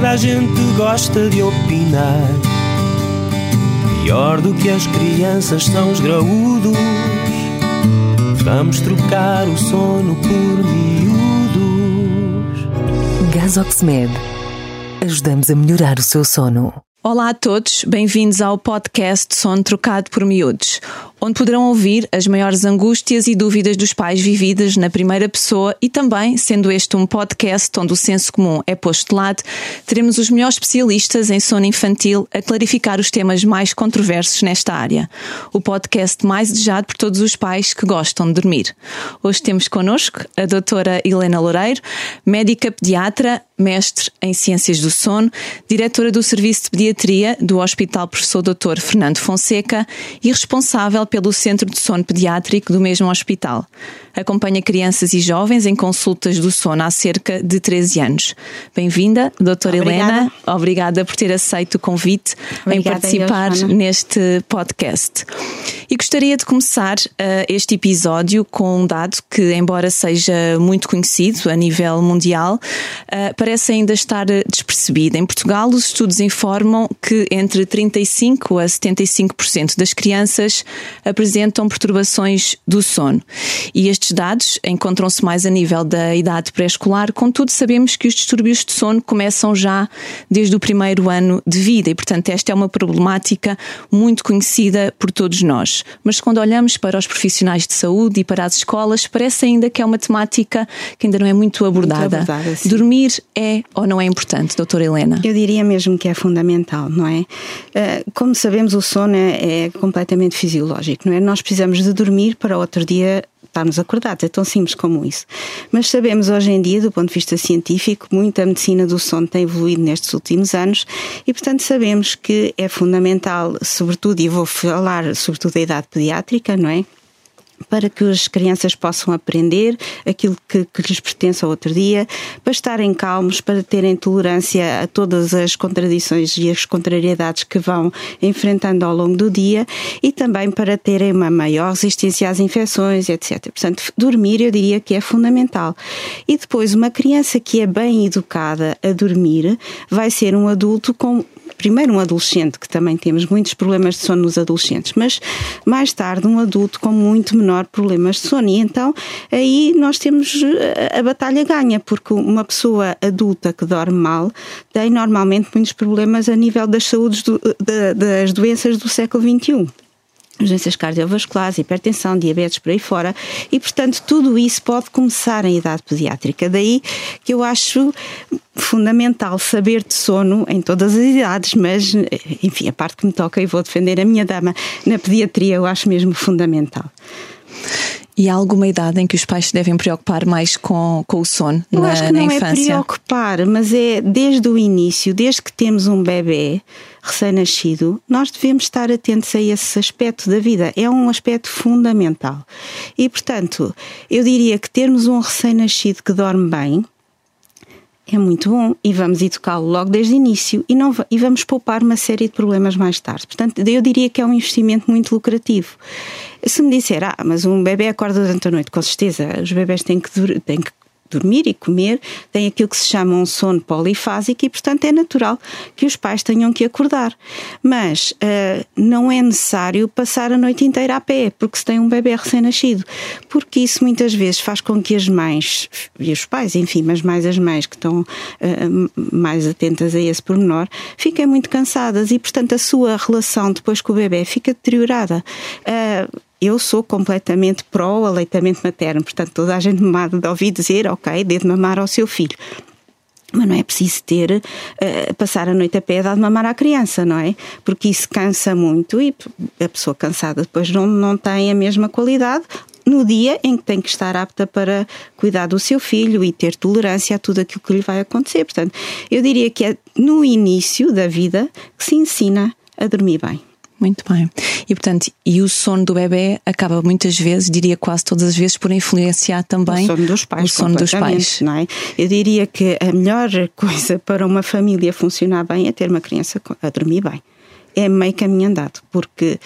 Toda a gente gosta de opinar. Pior do que as crianças são os graúdos. Vamos trocar o sono por miúdos. Gasoxmed. Ajudamos a melhorar o seu sono. Olá a todos, bem-vindos ao podcast Sono Trocado por Miúdos, onde poderão ouvir as maiores angústias e dúvidas dos pais vividas na primeira pessoa e também, sendo este um podcast onde o senso comum é posto de lado, teremos os melhores especialistas em sono infantil a clarificar os temas mais controversos nesta área. O podcast mais desejado por todos os pais que gostam de dormir. Hoje temos connosco a doutora Helena Loureiro, médica pediatra, mestre em Ciências do Sono, diretora do Serviço de Pediatria do Hospital Professor Dr. Fernando Fonseca e responsável pelo Centro de Sono Pediátrico do mesmo hospital. Acompanha crianças e jovens em consultas do sono há cerca de 13 anos. Bem-vinda, doutora Helena. Obrigada por ter aceito o convite Obrigada, em participar eu, neste podcast. E gostaria de começar uh, este episódio com um dado que, embora seja muito conhecido a nível mundial, uh, parece ainda estar despercebido. Em Portugal, os estudos informam que entre 35% a 75% das crianças apresentam perturbações do sono. E este estes dados encontram-se mais a nível da idade pré-escolar, contudo, sabemos que os distúrbios de sono começam já desde o primeiro ano de vida e, portanto, esta é uma problemática muito conhecida por todos nós. Mas quando olhamos para os profissionais de saúde e para as escolas, parece ainda que é uma temática que ainda não é muito abordada. Muito abordada Dormir é ou não é importante, doutora Helena? Eu diria mesmo que é fundamental, não é? Eh, como sabemos, o sono é, é completamente fisiológico, não é? Nós precisamos de dormir para outro dia estarmos acordados, é tão simples como isso. Mas sabemos hoje em dia, do ponto de vista científico, muita medicina do sono tem evoluído nestes últimos anos e, portanto, sabemos que é fundamental, sobretudo, e vou falar sobretudo da idade pediátrica, não é? Para que as crianças possam aprender aquilo que, que, lhes pertence ao outro dia, para estarem calmos, para terem tolerância a todas as contradições e as contrariedades que vão enfrentando ao longo do dia e também para terem uma maior resistência às infecções, etc. Portanto, dormir eu diria que é fundamental. E depois, uma criança que é bem educada a dormir vai ser um adulto com primeiro um adolescente, que também temos muitos problemas de sono nos adolescentes, mas mais tarde um adulto com muito menor problemas de sono. E então aí nós temos eh, a batalha ganha, porque uma pessoa adulta que dorme mal tem normalmente muitos problemas a nível das saúdes do, das doenças do século XXI doenças cardiovasculares, hipertensão, diabetes por aí fora, e portanto tudo isso pode começar em idade pediátrica. Daí que eu acho fundamental saber de sono em todas as idades, mas enfim, a parte que me toca e vou defender a minha dama na pediatria, eu acho mesmo fundamental. E há alguma idade em que os pais se devem preocupar mais com, com o sono Eu na, acho que não é preocupar, mas é desde o início, desde que temos um bebê recém-nascido, nós devemos estar atentos a esse aspecto da vida. É um aspecto fundamental. E, portanto, eu diria que termos um recém-nascido que dorme bem, é muito bom e vamos educá-lo logo desde o início e, não, e vamos poupar uma série de problemas mais tarde. Portanto, eu diria que é um investimento muito lucrativo. Se me disser, ah, mas um bebê acorda durante a noite, com certeza, os bebés têm que, têm que dormir e comer, tem aquilo que se chama um sono polifásico e, portanto, é natural que os pais tenham que acordar. Mas uh, não é necessário passar a noite inteira a pé, porque se tem um bebê recém-nascido, porque isso muitas vezes faz com que as mães e os pais, enfim, mas mais as mães que estão uh, mais atentas a esse pormenor, fiquem muito cansadas e, portanto, a sua relação depois com o bebê fica deteriorada. Uh, eu sou completamente pró-aleitamento materno, portanto, toda a gente me há de ouvir dizer, ok, dê de mamar ao seu filho. Mas não é preciso ter, uh, passar a noite a pé a de mamar à criança, não é? Porque isso cansa muito e a pessoa cansada depois não, não tem a mesma qualidade no dia em que tem que estar apta para cuidar do seu filho e ter tolerância a tudo aquilo que lhe vai acontecer. Portanto, eu diria que é no início da vida que se ensina a dormir bem. Muito bem. E portanto, e o sono do bebê acaba muitas vezes, diria quase todas as vezes, por influenciar também o sono dos pais. O sono dos pais. Não é? Eu diria que a melhor coisa para uma família funcionar bem é ter uma criança a dormir bem. É meio caminho andado, porque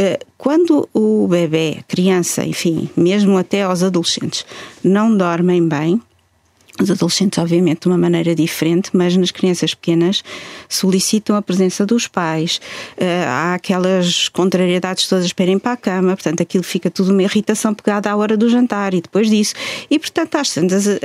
uh, quando o bebê, criança, enfim, mesmo até aos adolescentes, não dormem bem, Os adolescentes, obviamente, de uma maneira diferente, mas nas crianças pequenas solicitam a presença dos pais. Uh, há aquelas contrariedades todas irem para a cama, portanto, aquilo fica tudo uma irritação pegada à hora do jantar e depois disso. E, portanto, às tantas, uh,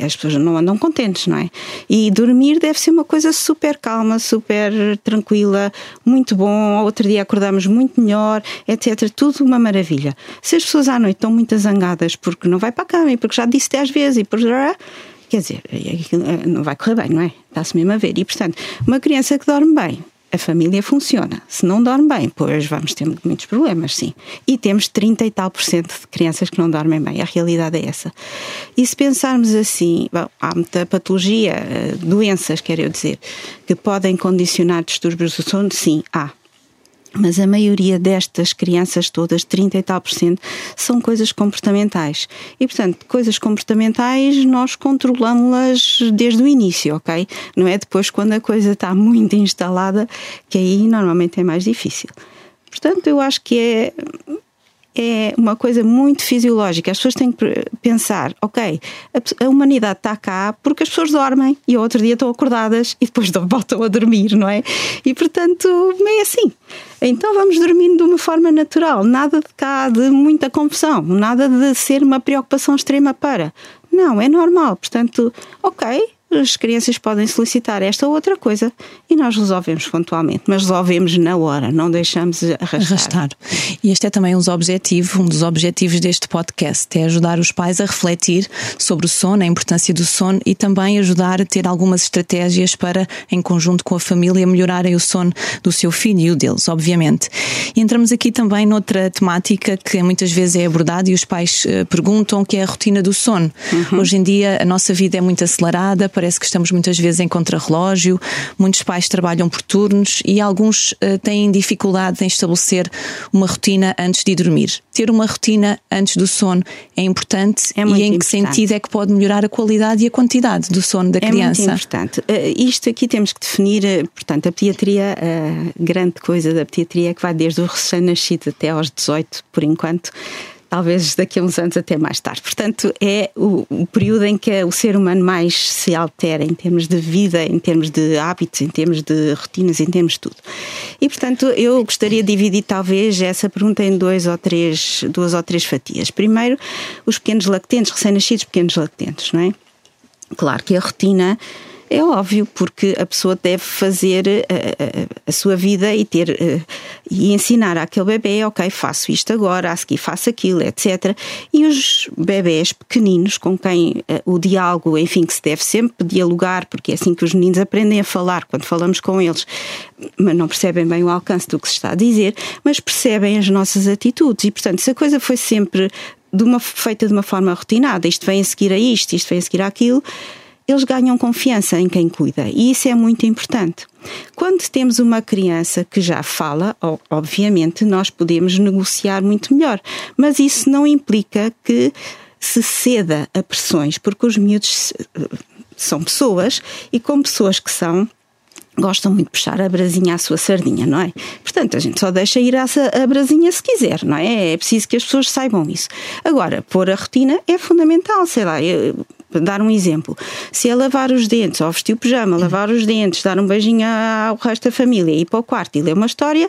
as pessoas não andam contentes, não é? E dormir deve ser uma coisa super calma, super tranquila, muito bom. Outro dia acordamos muito melhor, etc. Tudo uma maravilha. Se as pessoas à noite estão muito zangadas porque não vai para a cama e porque já disse dez vezes e por quer dizer, não vai correr bem, não é? Está-se mesmo a ver. E, portanto, uma criança que dorme bem, a família funciona. Se não dorme bem, pois vamos ter muitos problemas, sim. E temos 30 e tal por cento de crianças que não dormem bem. A realidade é essa. E se pensarmos assim, bom, há muita patologia, eh, doenças, quero eu dizer, que podem condicionar distúrbios do sono? Sim, há. Mas a maioria destas crianças todas, 30 e tal por cento, são coisas comportamentais. E, portanto, coisas comportamentais nós controlamos-las desde o início, ok? Não é depois quando a coisa está muito instalada que aí normalmente é mais difícil. Portanto, eu acho que é é uma coisa muito fisiológica. As pessoas têm que pensar, ok, a, humanidade está cá porque as pessoas dormem e ao outro dia estão acordadas e depois voltam a dormir, não é? E portanto, é assim. Então vamos dormindo de uma forma natural, nada de cá de muita confusão, nada de ser uma preocupação extrema para. Não, é normal. Portanto, ok, as crianças podem solicitar esta ou outra coisa e nós resolvemos pontualmente, mas resolvemos na hora, não deixamos arrastar. arrastar. E este é também um dos objetivos, um dos objetivos deste podcast, é ajudar os pais a refletir sobre o sono, a importância do sono e também ajudar a ter algumas estratégias para, em conjunto com a família, melhorarem o sono do seu filho e o deles, obviamente. E entramos aqui também noutra temática que muitas vezes é abordada e os pais eh, perguntam, que é a rotina do sono. Uhum. Hoje em dia a nossa vida é muito acelerada, parece que estamos muitas vezes em contrarrelógio, muitos pais trabalham por turnos e alguns uh, têm dificuldade em estabelecer uma rotina antes de dormir. Ter uma rotina antes do sono é importante é e em importante. que sentido é que pode melhorar a qualidade e a quantidade do sono da é criança? É muito importante. Uh, isto aqui temos que definir, uh, portanto, a pediatria, a grande coisa da pediatria é que vai desde o recém-nascido até aos 18, por enquanto talvez daqui a uns anos até mais tarde. Portanto, é o, o, período em que o ser humano mais se altera em termos de vida, em termos de hábitos, em termos de rotinas, em termos de tudo. E, portanto, eu gostaria de dividir talvez essa pergunta em dois ou três, duas ou três fatias. Primeiro, os pequenos lactentes, recém-nascidos pequenos lactentes, não é? Claro que a rotina é óbvio, porque a pessoa deve fazer a, eh, a, eh, a sua vida e ter uh, e ensinar àquele bebê, ok, faço isto agora, a seguir faço aquilo, etc. E os bebés pequeninos com quem uh, o diálogo, enfim, que se deve sempre dialogar, porque é assim que os meninos aprendem a falar quando falamos com eles, mas não percebem bem o alcance do que se está a dizer, mas percebem as nossas atitudes. E, portanto, se a coisa foi sempre de uma, feita de uma forma rotinada, isto vem a seguir a isto, isto vem a seguir àquilo, eles ganham confiança em quem cuida e isso é muito importante. Quando temos uma criança que já fala, obviamente nós podemos negociar muito melhor, mas isso não implica que se ceda a pressões, porque os miúdos são pessoas e, como pessoas que são, gostam muito de puxar a brasinha à sua sardinha, não é? Portanto, a gente só deixa ir a, a brasinha se quiser, não é? É preciso que as pessoas saibam isso. Agora, pôr a rotina é fundamental, sei lá. Eu, dar um exemplo, se é lavar os dentes, ou vestir o pijama, lavar os dentes, dar um beijinho ao resto da família, ir para o quarto e ler uma história,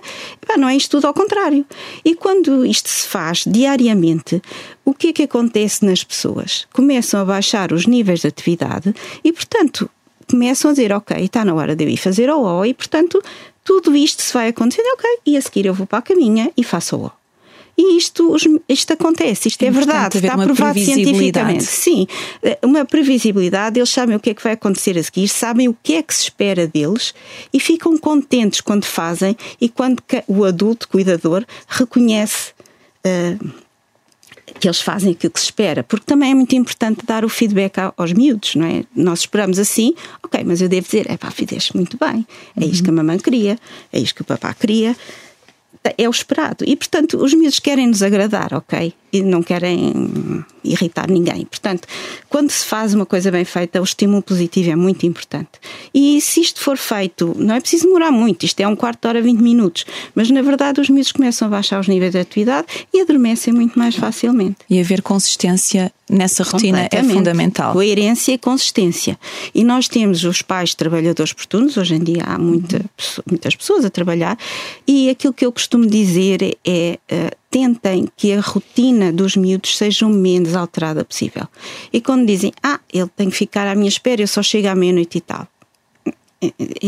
não é isto tudo ao contrário. E quando isto se faz diariamente, o que é que acontece nas pessoas? Começam a baixar os níveis de atividade e, portanto, começam a dizer, ok, está na hora de eu ir fazer o O e, portanto, tudo isto se vai acontecer, ok, e a seguir eu vou para a caminha e faço o O. E isto, isto acontece, isto é, é verdade, está provado cientificamente. Sim, eh, uma previsibilidade, eles sabem o que é que vai acontecer a seguir, sabem o que é que se espera deles e ficam contentes quando fazem e quando o adulto cuidador reconhece. Uh, que eles fazem aquilo que se espera, porque também é muito importante dar o feedback aos miúdos, não é? Nós esperamos assim, ok, mas eu devo dizer, é pá, fizeste muito bem, é isto que a mamãe queria, é isto que o papá queria, é o esperado. E, portanto, os miúdos querem nos agradar, ok? E não querem irritar ninguém. Portanto, quando se faz uma coisa bem feita, o estímulo positivo é muito importante. E se isto for feito, não é preciso demorar muito, isto é um quarto de hora, 20 minutos, mas na verdade os miúdos começam a baixar os níveis de atividade e adormecem muito mais facilmente. E haver consistência nessa rotina é fundamental. Coerência e consistência. E nós temos os pais trabalhadores oportunos, hoje em dia há muita, muitas pessoas a trabalhar, e aquilo que eu costumo dizer é. Uh, tentem que a rotina dos miúdos seja o menos alterada possível. E quando dizem, ah, ele tem que ficar à minha espera, eu só chego à meia-noite e tal.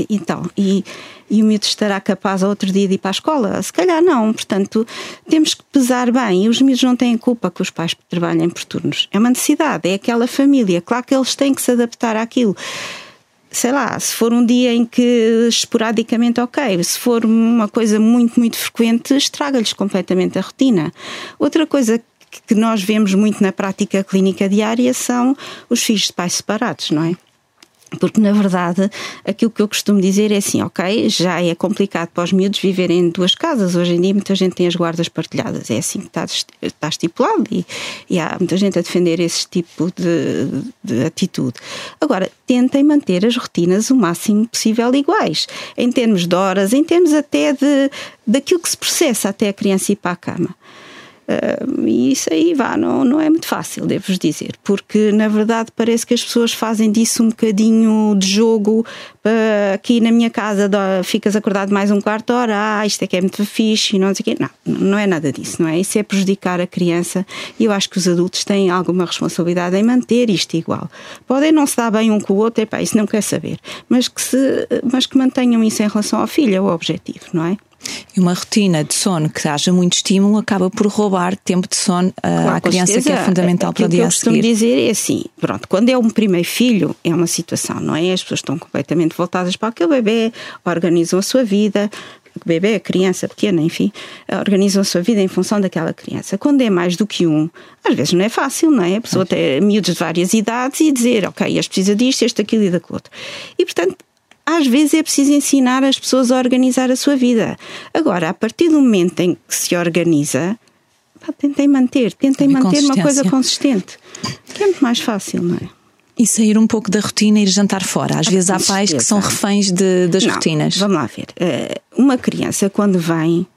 Então, e, e o miúdo estará capaz outro dia de ir para a escola? Se calhar não. Portanto, temos que pesar bem. E os miúdos não têm culpa que os pais trabalhem por turnos. É uma necessidade, é aquela família. Claro que eles têm que se adaptar àquilo. Sei lá, se for um dia em que esporadicamente ok, se for uma coisa muito, muito frequente, estraga-lhes completamente a rotina. Outra coisa que nós vemos muito na prática clínica diária são os filhos de pais separados, não é? Porque, na verdade, aquilo que eu costumo dizer é assim: ok, já é complicado para os miúdos viverem em duas casas. Hoje em dia, muita gente tem as guardas partilhadas. É assim que está, está estipulado e, e, há muita gente a defender esse tipo de, de atitude. Agora, tentem manter as rotinas o máximo possível iguais, em termos de horas, em termos até de, daquilo que se processa até a criança ir para a cama. Uh, e isso aí vá, não, não é muito fácil, devo-vos dizer, porque na verdade parece que as pessoas fazem disso um bocadinho de jogo. Uh, aqui na minha casa ficas acordado mais um quarto de hora, ah, isto é que é muito fixe e não sei o quê. Não, não é nada disso, não é? Isso é prejudicar a criança e eu acho que os adultos têm alguma responsabilidade em manter isto igual. Podem não se dar bem um com o outro, epá, isso não quer saber, mas que, se, mas que mantenham isso em relação ao filho, é o objetivo, não é? E uma rotina de sono que haja muito estímulo acaba por roubar tempo de sono claro, à criança, certeza. que é fundamental para o dia a seguir. O que eu costumo dizer é assim: pronto, quando é um primeiro filho, é uma situação, não é? As pessoas estão completamente voltadas para aquele bebê, organizam a sua vida, bebê, criança pequena, enfim, organizam a sua vida em função daquela criança. Quando é mais do que um, às vezes não é fácil, não é? A pessoa tem miúdos de várias idades e dizer, ok, este precisa disto, este, aquilo e daquilo outro. E, portanto, às vezes é preciso ensinar as pessoas a organizar a sua vida. Agora, a partir do momento em que se organiza, pá, tentem manter, tentem manter uma coisa consistente, que é muito mais fácil, não é? E sair um pouco da rotina e ir jantar fora. Às vezes há pais que são reféns de, das não, rotinas. Vamos lá ver. Eh, uma criança, quando vem,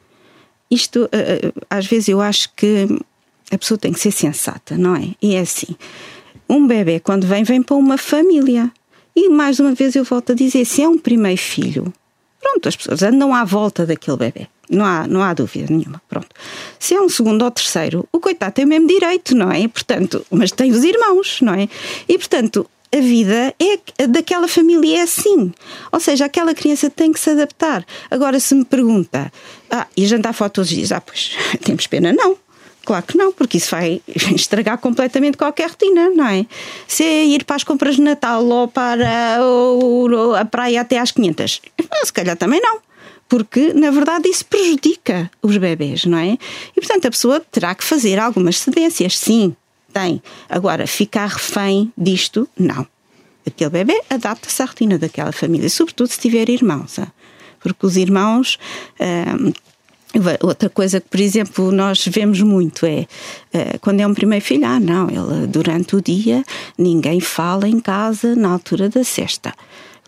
isto, eh, eh, às vezes eu acho que a pessoa tem que ser sensata, não é? E é assim: um bebê, quando vem, vem para uma família. E mais uma vez eu volto a dizer: se é um primeiro filho, pronto, as pessoas andam à volta daquele bebê. Não há, não há dúvida nenhuma. Pronto. Se é um segundo ou terceiro, o coitado tem o mesmo direito, não é? Portanto, mas tem os irmãos, não é? E portanto, a vida é daquela família é assim. Ou seja, aquela criança tem que se adaptar. Agora, se me pergunta, ah, e jantar fora todos os dias? Ah, pois, temos pena, não. Claro que não, porque isso vai estragar completamente qualquer rotina, não é? Se ir para as compras de Natal ou para a praia até às 500, se calhar também não. Porque, na verdade, isso prejudica os bebês, não é? E, portanto, a pessoa terá que fazer algumas cedências, sim, tem. Agora, ficar refém disto, não. Aquele bebê adapta-se à rotina daquela família, sobretudo se tiver irmãos. Porque os irmãos hum, Outra coisa que, por exemplo, nós vemos muito é uh, quando é um primeiro filho, ah, não, ele durante o dia ninguém fala em casa na altura da cesta.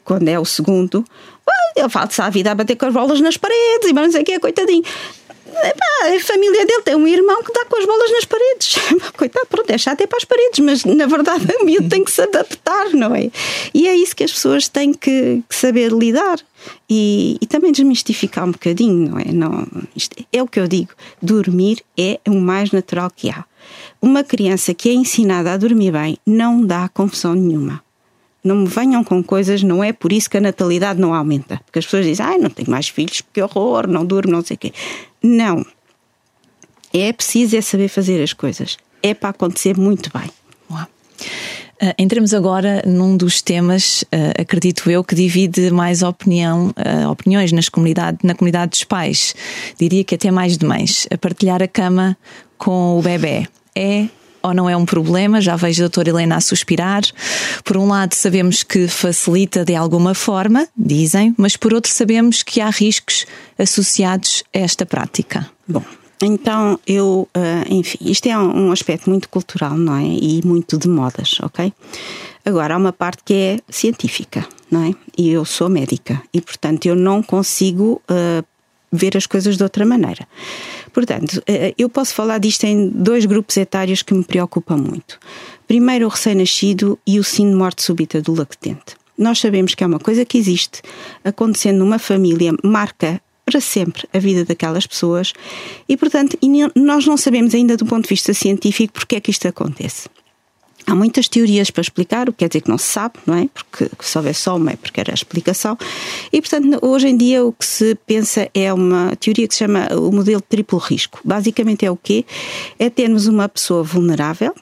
Quando é o segundo, ele fala-se a vida a bater com as bolas nas paredes e não sei o que é, coitadinho. Epá, a família dele tem um irmão que dá com as bolas nas paredes. Coitado, pronto, é chato é para as paredes, mas na verdade o miúdo tem que se adaptar, não é? E é isso que as pessoas têm que, que saber lidar e, e, também desmistificar um bocadinho, não é? Não, é o que eu digo: dormir é o mais natural que há. Uma criança que é ensinada a dormir bem não dá confusão nenhuma. Não me venham com coisas, não é por isso que a natalidade não aumenta. Porque as pessoas dizem, ai, não tenho mais filhos, que horror, não durmo, não sei o quê. Não. É preciso é saber fazer as coisas. É para acontecer muito bem. Uh, entremos agora num dos temas, uh, acredito eu, que divide mais opinião, uh, opiniões nas comunidade, na comunidade dos pais. Diria que até mais de mães. A partilhar a cama com o bebê. É ou não é um problema? Já vejo a doutora Helena a suspirar. Por um lado, sabemos que facilita de alguma forma, dizem, mas por outro, sabemos que há riscos associados a esta prática. Bom, então, eu, uh, enfim, isto é um aspecto muito cultural, não é? E muito de modas, ok? Agora, há uma parte que é científica, não é? E eu sou médica e, portanto, eu não consigo uh, ver as coisas de outra maneira. Portanto, eh, eu posso falar disto em dois grupos etários que me preocupam muito. Primeiro, o recém-nascido e o sino de morte súbita do lactente. Nós sabemos que é uma coisa que existe, acontecendo numa família, marca para sempre a vida daquelas pessoas e, portanto, nós não sabemos ainda do ponto de vista científico porque é que isto acontece. Há muitas teorias para explicar, o que quer dizer que não se sabe, não é? Porque se houver só uma é porque era a explicação. E, portanto, hoje em dia o que se pensa é uma teoria que se chama o modelo triplo risco. Basicamente é o quê? É termos uma pessoa vulnerável,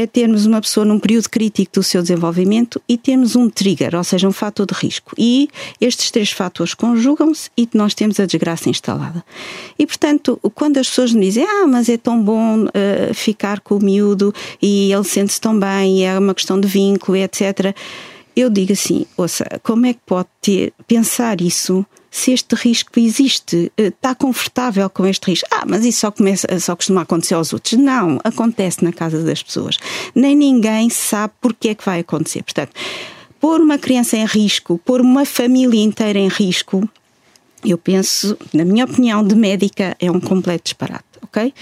é termos uma pessoa num período crítico do seu desenvolvimento e temos um trigger, ou seja, um fator de risco. E estes três fatores conjugam-se e nós temos a desgraça instalada. E, portanto, quando as pessoas me dizem, ah, mas é tão bom uh, ficar com o miúdo e ele sente-se tão bem, e é uma questão de vínculo, etc. Eu digo assim, ouça, como é que pode ter, pensar isso se este risco existe, eh, está confortável com este risco. Ah, mas isso só, começa, só costuma acontecer aos outros. Não, acontece na casa das pessoas. Nem ninguém sabe porque é que vai acontecer. Portanto, pôr uma criança em risco, pôr uma família inteira em risco, eu penso, na minha opinião de médica, é um completo disparate ok?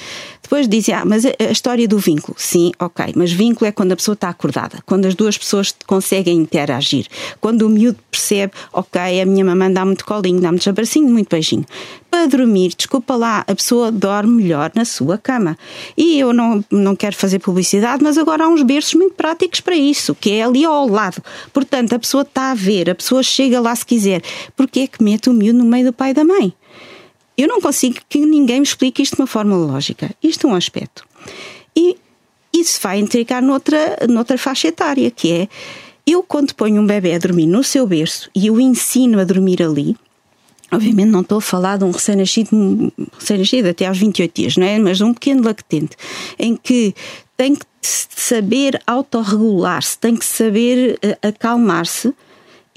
Depois dizem, ah, mas a, história do vínculo, sim, ok, mas vínculo é quando a pessoa está acordada, quando as duas pessoas conseguem interagir, quando o miúdo percebe, ok, a minha mamãe dá muito colinho, dá muito abracinho, muito beijinho. Para dormir, desculpa lá, a pessoa dorme melhor na sua cama. E eu não, não quero fazer publicidade, mas agora há uns berços muito práticos para isso, que é ali ao lado. Portanto, a pessoa está a ver, a pessoa chega lá se quiser. Porquê é que mete o miúdo no meio do pai e da mãe? Eu não consigo que ninguém me explique isto de uma forma lógica. Isto é um aspecto. E isso vai intrigar noutra, noutra faixa etária, que é eu, quando ponho um bebê a dormir no seu berço e o ensino a dormir ali, obviamente não estou a falar de um recém-nascido, recém-nascido até aos 28 dias, não é? Mas de um pequeno lactente, em que tem que saber autorregular-se, tem que saber uh, acalmar-se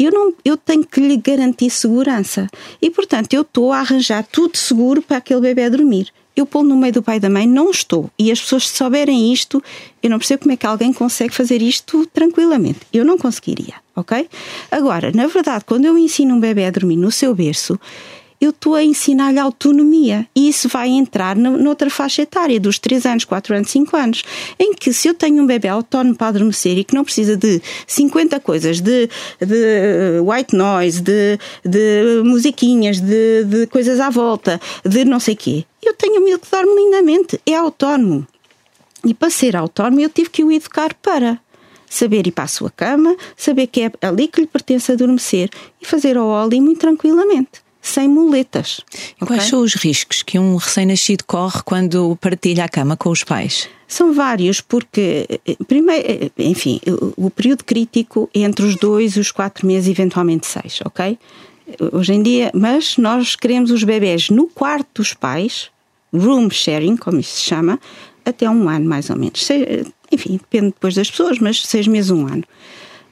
eu, não, eu tenho que lhe garantir segurança. E, portanto, eu estou a arranjar tudo seguro para aquele bebê dormir. Eu pô no meio do pai e da mãe, não estou. E as pessoas, se souberem isto, eu não percebo como é que alguém consegue fazer isto tranquilamente. Eu não conseguiria, ok? Agora, na verdade, quando eu ensino um bebê a dormir no seu berço, eu estou a ensinar-lhe autonomia. E isso vai entrar noutra faixa etária, dos 3 anos, 4 anos, 5 anos, em que se eu tenho um bebê autónomo para adormecer e que não precisa de 50 coisas, de, de white noise, de, de musiquinhas, de, de coisas à volta, de não sei quê, eu tenho um que dorme lindamente, é autónomo. E para ser autónomo eu tive que o educar para saber ir para a sua cama, saber que é ali que lhe pertence adormecer e fazer o óleo muito tranquilamente sem muletas. E quais okay? são os riscos que um recém-nascido corre quando partilha a cama com os pais? São vários, porque, eh, primeiro, eh, enfim, o, período crítico é entre os dois e os quatro meses, eventualmente seis, ok? Hoje em dia, mas nós queremos os bebés no quarto dos pais, room sharing, como isso se chama, até um ano mais ou menos. Enfim, depende depois das pessoas, mas seis meses, um ano.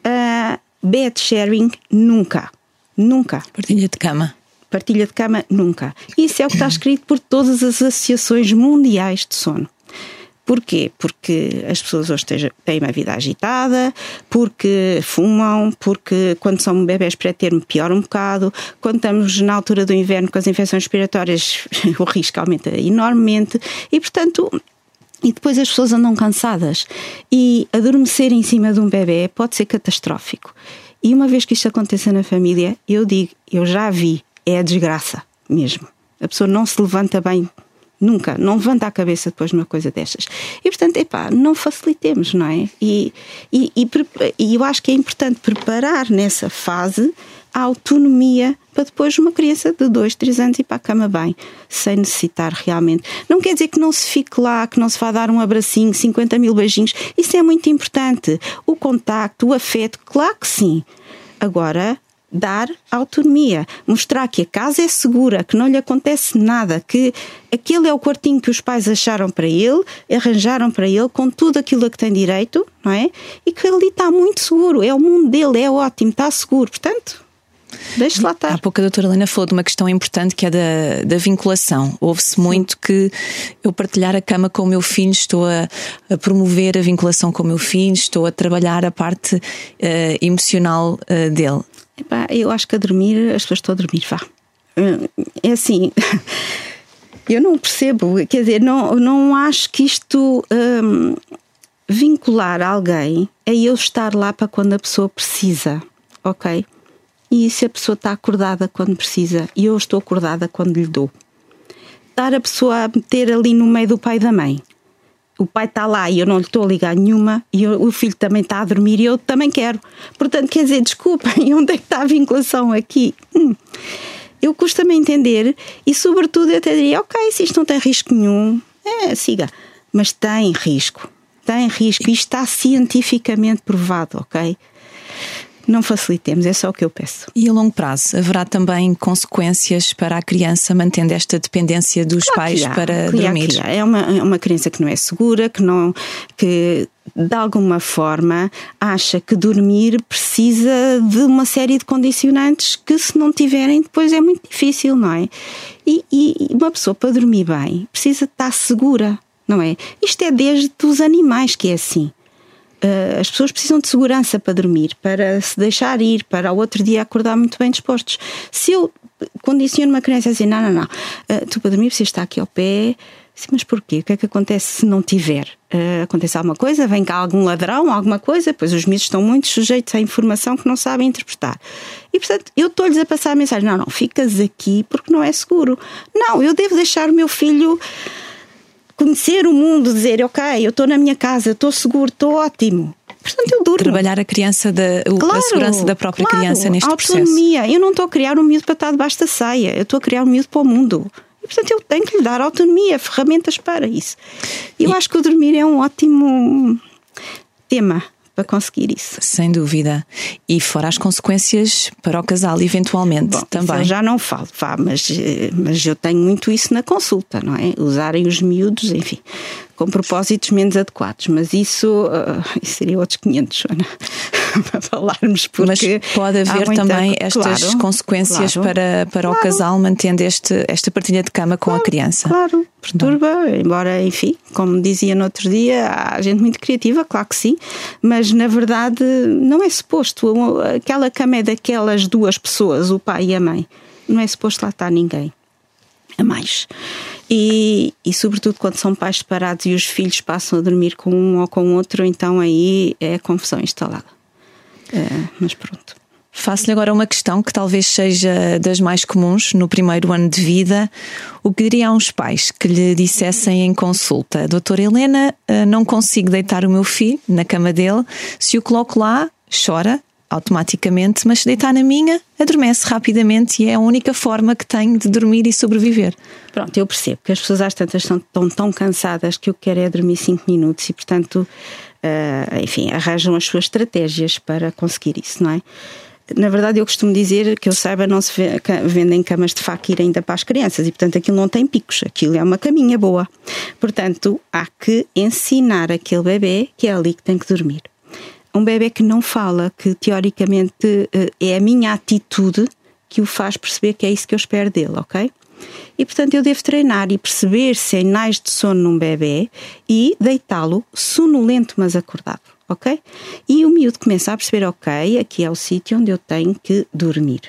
Uh, bed sharing, nunca. Nunca. Partilha de cama partilha de cama, nunca. Isso é o que está escrito por todas as associações mundiais de sono. Porquê? Porque as pessoas hoje têm uma vida agitada, porque fumam, porque quando são bebés pré-termo piora um bocado, quando estamos na altura do inverno com as infecções respiratórias o risco aumenta enormemente e, portanto, e depois as pessoas andam cansadas e adormecer em cima de um bebê pode ser catastrófico. E uma vez que isto aconteça na família, eu digo, eu já vi é a desgraça mesmo. A pessoa não se levanta bem Nunca, não levanta a cabeça depois de uma coisa destas. E portanto, epá, não facilitemos, não é? E, e, e, e, eu acho que é importante preparar nessa fase a autonomia para depois uma criança de 2, 3 anos ir para a cama bem, sem necessitar realmente. Não quer dizer que não se fique lá, que não se vá dar um abracinho, 50 mil beijinhos. Isso é muito importante. O contacto, o afeto, claro que sim. Agora, dar autonomia, mostrar que a casa é segura, que não lhe acontece nada, que aquele é o quartinho que os pais acharam para ele, arranjaram para ele, com tudo aquilo a que tem direito, não é? E que ali está muito seguro, é o mundo dele, é ótimo, está seguro. Portanto, Deixe lá estar. Há pouco a doutora Helena falou de uma questão importante que é da, da vinculação. Ouve-se muito que eu partilhar a cama com o meu filho, estou a, a, promover a vinculação com o meu filho, estou a trabalhar a parte uh, emocional uh, dele. Epá, eu acho que a dormir, as pessoas estão a dormir, vá. É assim. Eu não percebo, quer dizer, não, não acho que isto hum, vincular alguém é eu estar lá para quando a pessoa precisa, ok? E se a pessoa está acordada quando precisa e eu estou acordada quando lhe dou. Dar a pessoa a meter ali no meio do pai e da mãe. O pai está lá e eu não lhe estou a ligar nenhuma, e eu, o filho também está a dormir e eu também quero. Portanto, quer dizer, desculpem, onde é que está a vinculação aqui? Hum. Eu custa-me entender e, sobretudo, eu até diria: ok, se isto não tem risco nenhum, é, siga. Mas tem risco. Tem risco. Isto está cientificamente provado, ok? Não facilitemos, é só o que eu peço. E a longo prazo, haverá também consequências para a criança mantendo esta dependência dos claro pais há, para dormir? Há, é uma, é uma criança que não é segura, que não que de alguma forma acha que dormir precisa de uma série de condicionantes que se não tiverem depois é muito difícil, não é? E, e uma pessoa para dormir bem precisa estar segura, não é? Isto é desde os animais que é assim. Uh, as pessoas precisam de segurança para dormir, para se deixar ir, para ao outro dia acordar muito bem dispostos. Se eu condiciono uma criança a dizer: não, não, não, uh, tu para dormir precisas estar aqui ao pé. Sim, mas porquê? O que é que acontece se não tiver? Uh, acontece alguma coisa? Vem cá algum ladrão, alguma coisa? Pois os miúdos estão muito sujeitos à informação que não sabem interpretar. E portanto, eu estou-lhes a passar a mensagem: não, não, ficas aqui porque não é seguro. Não, eu devo deixar o meu filho conhecer o mundo, dizer, ok, eu estou na minha casa, estou seguro, estou ótimo. Portanto, eu durmo. Trabalhar a criança, da, claro, a segurança da própria claro, criança neste autonomia. processo. Autonomia. Eu não estou a criar um miúdo para estar debaixo da saia, eu estou a criar um miúdo para o mundo. E, portanto, eu tenho que lhe dar autonomia, ferramentas para isso. E eu acho que o dormir é um ótimo tema para conseguir isso. Sem dúvida. E fora as consequências para o casal, eventualmente Bom, também. já não falo, vá, mas, eh, mas eu tenho muito isso na consulta, não é? Usarem os miúdos, enfim, com propósitos menos adequados, mas isso, uh, isso seria outros 500, Ana, para falarmos, porque Mas pode haver muita... também estas claro, consequências claro, para, para claro. o casal mantendo este, esta partilha de cama com a criança. Claro, perturba, embora, enfim, como dizia no outro dia, há gente muito criativa, claro que sim, mas na verdade não é suposto, aquela cama é daquelas duas pessoas, o pai e a mãe, não é suposto lá estar ninguém a mais. E, e, sobretudo quando são pais separados e os filhos passam a dormir com um ou com outro, então aí é a confusão instalada. É, mas pronto. Faço-lhe agora uma questão que talvez seja das mais comuns no primeiro ano de vida. O que diria a uns pais que lhe dissessem em consulta: Doutora Helena, eh, não consigo deitar o meu filho na cama dele, se o coloco lá, chora automaticamente, mas se deitar na minha, adormece rapidamente e é a única forma que tenho de dormir e sobreviver. Pronto, eu percebo que as pessoas às tantas estão tão, tão cansadas que o que querem é dormir 5 minutos e, portanto, uh, enfim, arranjam as suas estratégias para conseguir isso, não é? Na verdade, eu costumo dizer que eu saiba, não se vendem camas de faquir ainda para as crianças e, portanto, aquilo não tem picos, aquilo é uma caminha boa. Portanto, há que ensinar aquele bebê que é ali que tem que dormir um bebê que não fala, que teoricamente eh, é a minha atitude que o faz perceber que é isso que eu espero dele, ok? E portanto eu devo treinar e perceber sinais de sono num bebê e deitá-lo sonolento mas acordado, ok? E o miúdo começa a perceber, ok, aqui é o sítio onde eu tenho que dormir.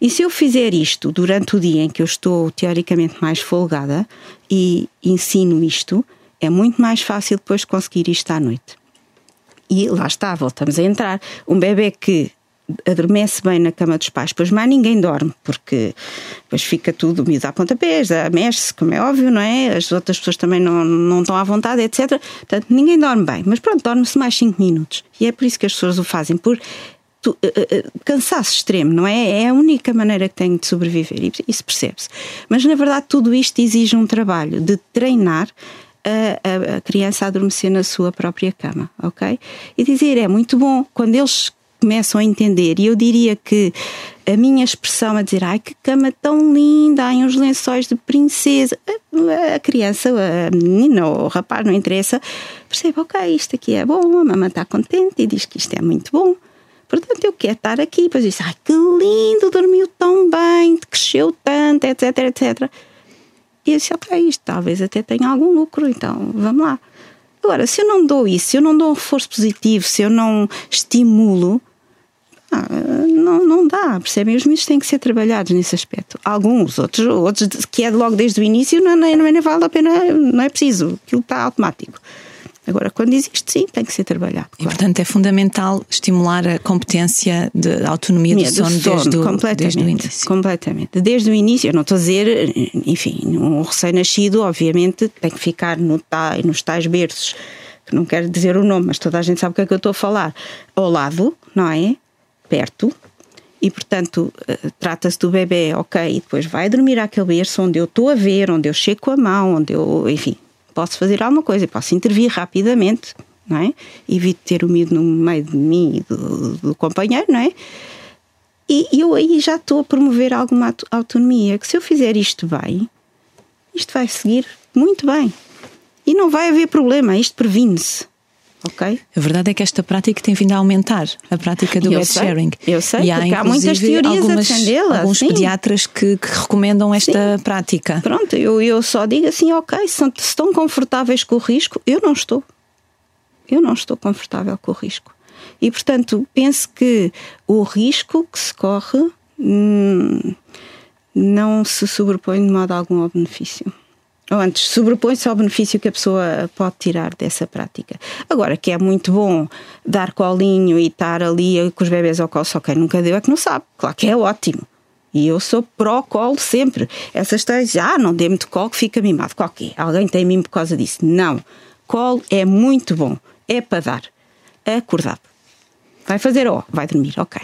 E se eu fizer isto durante o dia em que eu estou teoricamente mais folgada e ensino isto, é muito mais fácil depois conseguir isto à noite. E lá está, voltamos a entrar. Um bebê que adormece bem na cama dos pais, pois mais ninguém dorme, porque depois fica tudo miúdo a pontapés, mexe-se, como é óbvio, não é? As outras pessoas também não, não estão à vontade, etc. Portanto, ninguém dorme bem, mas pronto, dorme-se mais 5 minutos. E é por isso que as pessoas o fazem, por tu, uh, uh, cansaço extremo, não é? É a única maneira que tenho de sobreviver, e isso percebe-se. Mas na verdade, tudo isto exige um trabalho de treinar a, a, criança a adormecer na sua própria cama, ok? E dizer, é muito bom quando eles começam a entender, e eu diria que a minha expressão a dizer, ai que cama tão linda, ai uns lençóis de princesa, a criança, a menina ou o rapaz, não interessa, percebe, ok, isto aqui é bom, a mamãe está contente e diz que isto é muito bom. Portanto, eu quero estar aqui. Depois diz, ai que lindo, dormiu tão bem, cresceu tanto, etc, etc. E eu disse, isto talvez até tenha algum lucro, então vamos lá. Agora, se eu não dou isso, se eu não dou um reforço positivo, se eu não estimulo, Ah, não, não dá, percebem? Os mitos têm que ser trabalhados nesse aspecto. Alguns, outros, outros que é logo desde o início, não, não, não vale a pena, não é preciso, aquilo está automático. Agora, quando existe, sim, tem que ser trabalhado. Claro. E, portanto, é fundamental estimular a competência de autonomia do, sono, do sono desde, o, completamente, desde o início. Completamente. Desde o início, eu não estou a dizer, enfim, um recém-nascido, obviamente, tem que ficar no nos tais berços, que não quero dizer o nome, mas toda a gente sabe o que é que eu estou a falar, ao lado, não é? Perto, e portanto eh, trata-se do bebê, ok, e depois vai dormir àquele berço onde eu estou a ver, onde eu chego com a mão, onde eu, enfim, posso fazer alguma coisa, posso intervir rapidamente, não é? Evito ter o medo no meio de mim e do, do companheiro, não é? E eu aí já estou a promover alguma autonomia, que se eu fizer isto bem, isto vai seguir muito bem. E não vai haver problema, isto previne-se. Okay? A verdade é que esta prática tem vindo a aumentar, a prática do bed sharing. Eu sei, e há, há muitas teorias algumas, a defendê-la. Alguns sim. pediatras que, que, recomendam esta sim. prática. Pronto, eu, eu só digo assim, ok, se estão confortáveis com o risco, eu não estou. Eu não estou confortável com o risco. E, portanto, penso que o risco que se corre hum, não se sobrepõe de modo algum ao benefício ou antes, sobrepõe-se ao benefício que a pessoa pode tirar dessa prática. Agora, que é muito bom dar colinho e estar ali com os bebês ao colo, só quem nunca deu é que não sabe. Claro que é ótimo. E eu sou pró-colo sempre. Essas tais, ah, não dê muito colo que fica mimado. Qualquer. Alguém tem mimo por causa disso. Não. Colo é muito bom. É para dar. Acordado. Vai fazer, ó, oh, vai dormir, ok.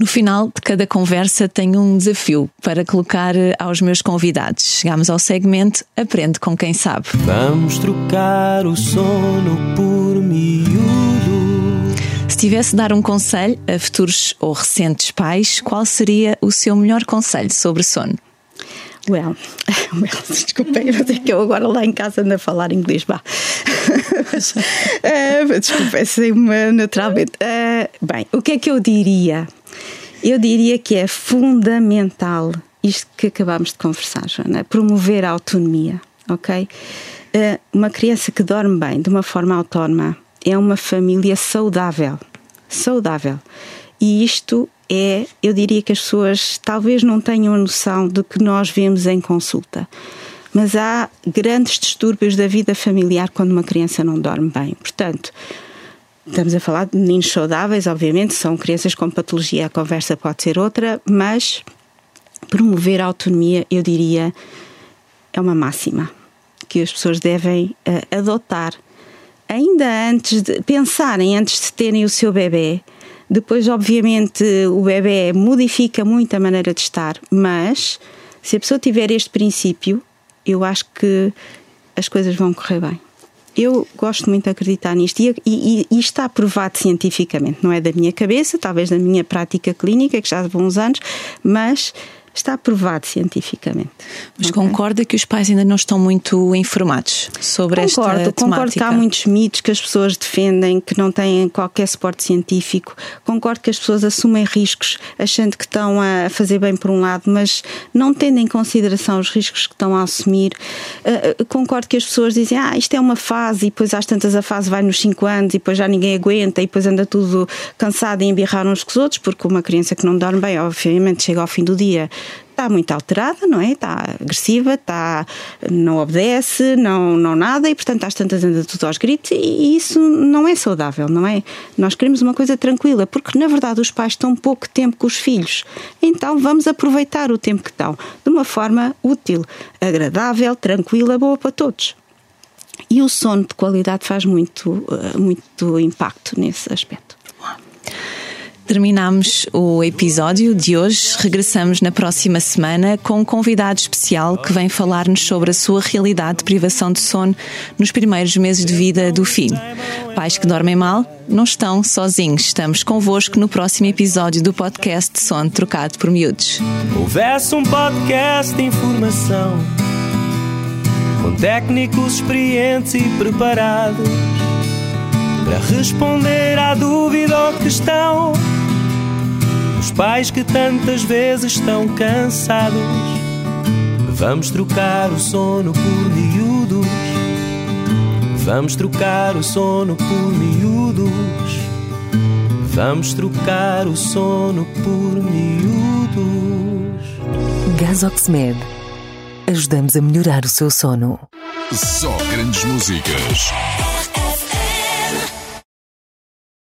No final de cada conversa tenho um desafio para colocar eh, aos meus convidados. Chegamos ao segmento Aprende com quem sabe. Vamos trocar o sono por miúdo. Se tivesse de dar um conselho a futuros ou recentes pais, qual seria o seu melhor conselho sobre sono? Well, well desculpem, é que eu agora lá em casa ando a falar inglês, vá. uh, desculpem, sei-me naturalmente. Uh, bem, o que é que eu diria? Eu diria que é fundamental isto que acabámos de conversar, Joana, promover a autonomia, ok? Uh, uma criança que dorme bem, de uma forma autónoma, é uma família saudável. Saudável. E isto é, eu diria que as pessoas talvez não tenham a noção do que nós vemos em consulta. Mas há grandes distúrbios da vida familiar quando uma criança não dorme bem. Portanto, Estamos a falar de meninos saudáveis, obviamente, são crianças com patologia, a conversa pode ser outra, mas promover a autonomia, eu diria, é uma máxima que as pessoas devem uh, adotar. Ainda antes de pensarem, antes de terem o seu bebê, depois, obviamente, o bebê modifica muito a maneira de estar, mas se a pessoa tiver este princípio, eu acho que as coisas vão correr bem. Eu gosto muito de acreditar nisto e, e, e, está provado cientificamente, não é da minha cabeça, talvez da minha prática clínica, que já há uns anos, mas está provado cientificamente. Mas okay? concorda que os pais ainda não estão muito informados sobre concordo, esta temática? Concordo que há muitos mitos que as pessoas defendem, que não têm qualquer suporte científico. Concordo que as pessoas assumem riscos achando que estão a fazer bem por um lado, mas não tendo em consideração os riscos que estão a assumir. Uh, concordo que as pessoas dizem, ah, isto é uma fase e depois às tantas a fase vai nos 5 anos e depois já ninguém aguenta e depois anda tudo cansado e embirrar uns com os outros, porque uma criança que não dorme bem, obviamente, chega ao fim do dia está muito alterada, não é? Está agressiva, está, não obedece, não, não nada e, portanto, às tantas anda tudo aos gritos e isso não é saudável, não é? Nós queremos uma coisa tranquila, porque na verdade os pais estão pouco tempo com os filhos. Então vamos aproveitar o tempo que estão de uma forma útil, agradável, tranquila, boa para todos. E o sono de qualidade faz muito, eh, muito impacto nesse aspecto. Terminamos o episódio de hoje. Regressamos na próxima semana com um convidado especial que vem falar-nos sobre a sua realidade de privação de sono nos primeiros meses de vida do filho. Pais que dormem mal não estão sozinhos. Estamos convosco no próximo episódio do podcast Sono Trocado por Miúdos. Houvesse um podcast de informação com técnicos experientes e preparados para responder à dúvida ou questão os pais que tantas vezes estão cansados. Vamos trocar o sono por miúdos. Vamos trocar o sono por miúdos. Vamos trocar o sono por miúdos. Gasoxmed. Ajudamos a melhorar o seu sono. Só grandes músicas.